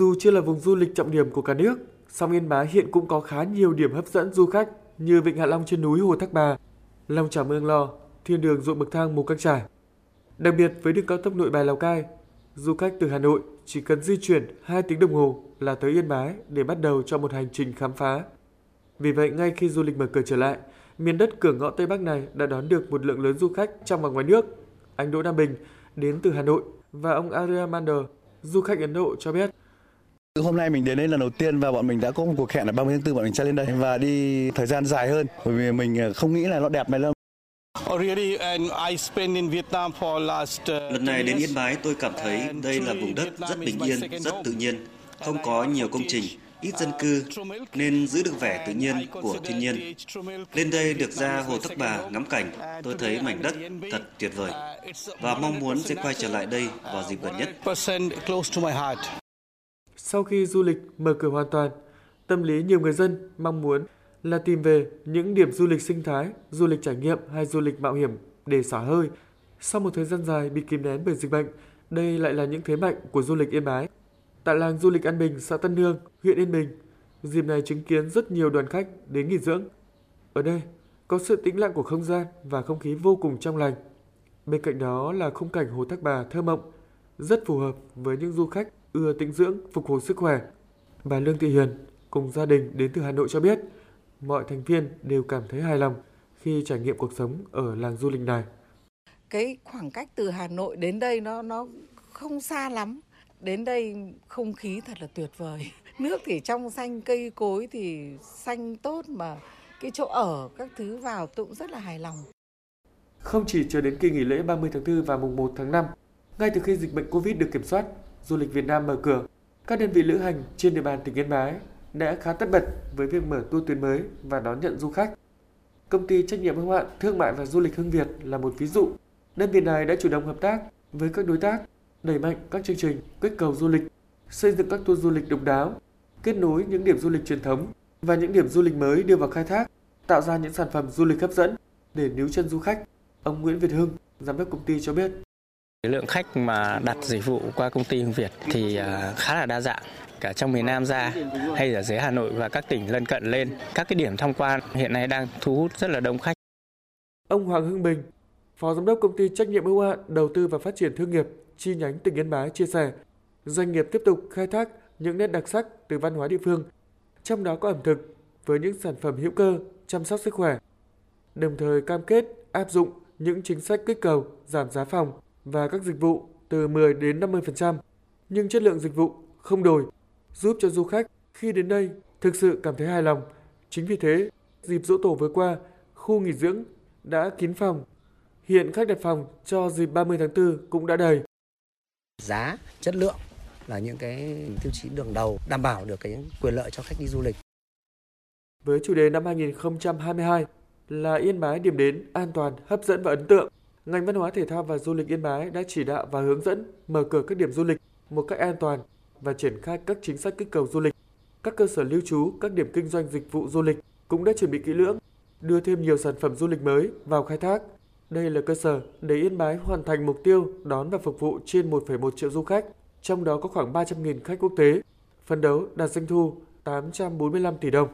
Dù chưa là vùng du lịch trọng điểm của cả nước, song Yên Bái hiện cũng có khá nhiều điểm hấp dẫn du khách như Vịnh Hạ Long trên núi Hồ Thác Bà, Long Trà Mương Lo, thiên đường ruộng bậc thang Mù Căng Trải. Đặc biệt với đường cao tốc Nội Bài Lào Cai, du khách từ Hà Nội chỉ cần di chuyển 2 tiếng đồng hồ là tới Yên Bái để bắt đầu cho một hành trình khám phá. Vì vậy, ngay khi du lịch mở cửa trở lại, miền đất cửa ngõ Tây Bắc này đã đón được một lượng lớn du khách trong và ngoài nước. Anh Đỗ Nam Bình đến từ Hà Nội và ông Arya Mander, du khách Ấn Độ cho biết Hôm nay mình đến đây lần đầu tiên và bọn mình đã có một cuộc hẹn là 30 tháng 4 bọn mình sẽ lên đây và đi thời gian dài hơn. Bởi vì mình không nghĩ là nó đẹp này đâu. Uh, Lần này đến Yên Bái tôi cảm thấy đây là vùng đất rất bình yên, rất tự nhiên, không có nhiều công trình, ít dân cư nên giữ được vẻ tự nhiên của thiên nhiên. Lên đây được ra Hồ Thác Bà ngắm cảnh, tôi thấy mảnh đất thật tuyệt vời. Và mong muốn sẽ quay trở lại đây vào dịp gần nhất. Sau khi du lịch mở cửa hoàn toàn, tâm lý nhiều người dân mong muốn là tìm về những điểm du lịch sinh thái, du lịch trải nghiệm hay du lịch mạo hiểm để xả hơi. Sau một thời gian dài bị kìm nén bởi dịch bệnh, đây lại là những thế mạnh của du lịch Yên Bái. Tại làng du lịch An Bình, xã Tân Hương, huyện Yên Bình, dịp này chứng kiến rất nhiều đoàn khách đến nghỉ dưỡng. Ở đây có sự tĩnh lặng của không gian và không khí vô cùng trong lành. Bên cạnh đó là khung cảnh Hồ Thác Bà thơ mộng, rất phù hợp với những du khách ưa tĩnh dưỡng, phục hồi sức khỏe. Bà Lương Thị Hiền cùng gia đình đến từ Hà Nội cho biết, mọi thành viên đều cảm thấy hài lòng khi trải nghiệm cuộc sống ở làng du lịch này. Cái khoảng cách từ Hà Nội đến đây nó nó không xa lắm. Đến đây không khí thật là tuyệt vời. Nước thì trong xanh, cây cối thì xanh tốt mà cái chỗ ở các thứ vào tôi cũng rất là hài lòng. Không chỉ chờ đến kỳ nghỉ lễ 30 tháng 4 và mùng 1 tháng 5, ngay từ khi dịch bệnh Covid được kiểm soát, du lịch Việt Nam mở cửa, các đơn vị lữ hành trên địa bàn tỉnh Yên Bái đã khá tất bật với việc mở tour tuyến mới và đón nhận du khách. Công ty trách nhiệm hữu hạn thương mại và du lịch Hưng Việt là một ví dụ. Đơn vị này đã chủ động hợp tác với các đối tác, đẩy mạnh các chương trình kích cầu du lịch, xây dựng các tour du lịch độc đáo, kết nối những điểm du lịch truyền thống và những điểm du lịch mới đưa vào khai thác, tạo ra những sản phẩm du lịch hấp dẫn để níu chân du khách. Ông Nguyễn Việt Hưng, giám đốc công ty cho biết. Lượng khách mà đặt dịch vụ qua công ty Hưng Việt thì à, khá là đa dạng cả trong miền Nam ra hay ở dưới Hà Nội và các tỉnh lân cận lên. Các cái điểm tham quan hiện nay đang thu hút rất là đông khách. Ông Hoàng Hưng Bình, Phó Giám đốc Công ty Trách nhiệm hữu hạn Đầu tư và Phát triển Thương nghiệp chi nhánh tỉnh Yên Bái chia sẻ, doanh nghiệp tiếp tục khai thác những nét đặc sắc từ văn hóa địa phương, trong đó có ẩm thực với những sản phẩm hữu cơ, chăm sóc sức khỏe, đồng thời cam kết áp dụng những chính sách kích cầu giảm giá phòng và các dịch vụ từ 10 đến 50%, nhưng chất lượng dịch vụ không đổi, giúp cho du khách khi đến đây thực sự cảm thấy hài lòng. Chính vì thế, dịp dỗ tổ vừa qua, khu nghỉ dưỡng đã kín phòng. Hiện khách đặt phòng cho dịp 30 tháng 4 cũng đã đầy. Giá, chất lượng là những cái tiêu chí đường đầu đảm bảo được cái quyền lợi cho khách đi du lịch. Với chủ đề năm 2022 là Yên Bái điểm đến an toàn, hấp dẫn và ấn tượng, ngành văn hóa thể thao và du lịch Yên Bái đã chỉ đạo và hướng dẫn mở cửa các điểm du lịch một cách an toàn và triển khai các chính sách kích cầu du lịch. Các cơ sở lưu trú, các điểm kinh doanh dịch vụ du lịch cũng đã chuẩn bị kỹ lưỡng, đưa thêm nhiều sản phẩm du lịch mới vào khai thác. Đây là cơ sở để Yên Bái hoàn thành mục tiêu đón và phục vụ trên 1,1 triệu du khách, trong đó có khoảng 300.000 khách quốc tế, phấn đấu đạt doanh thu 845 tỷ đồng.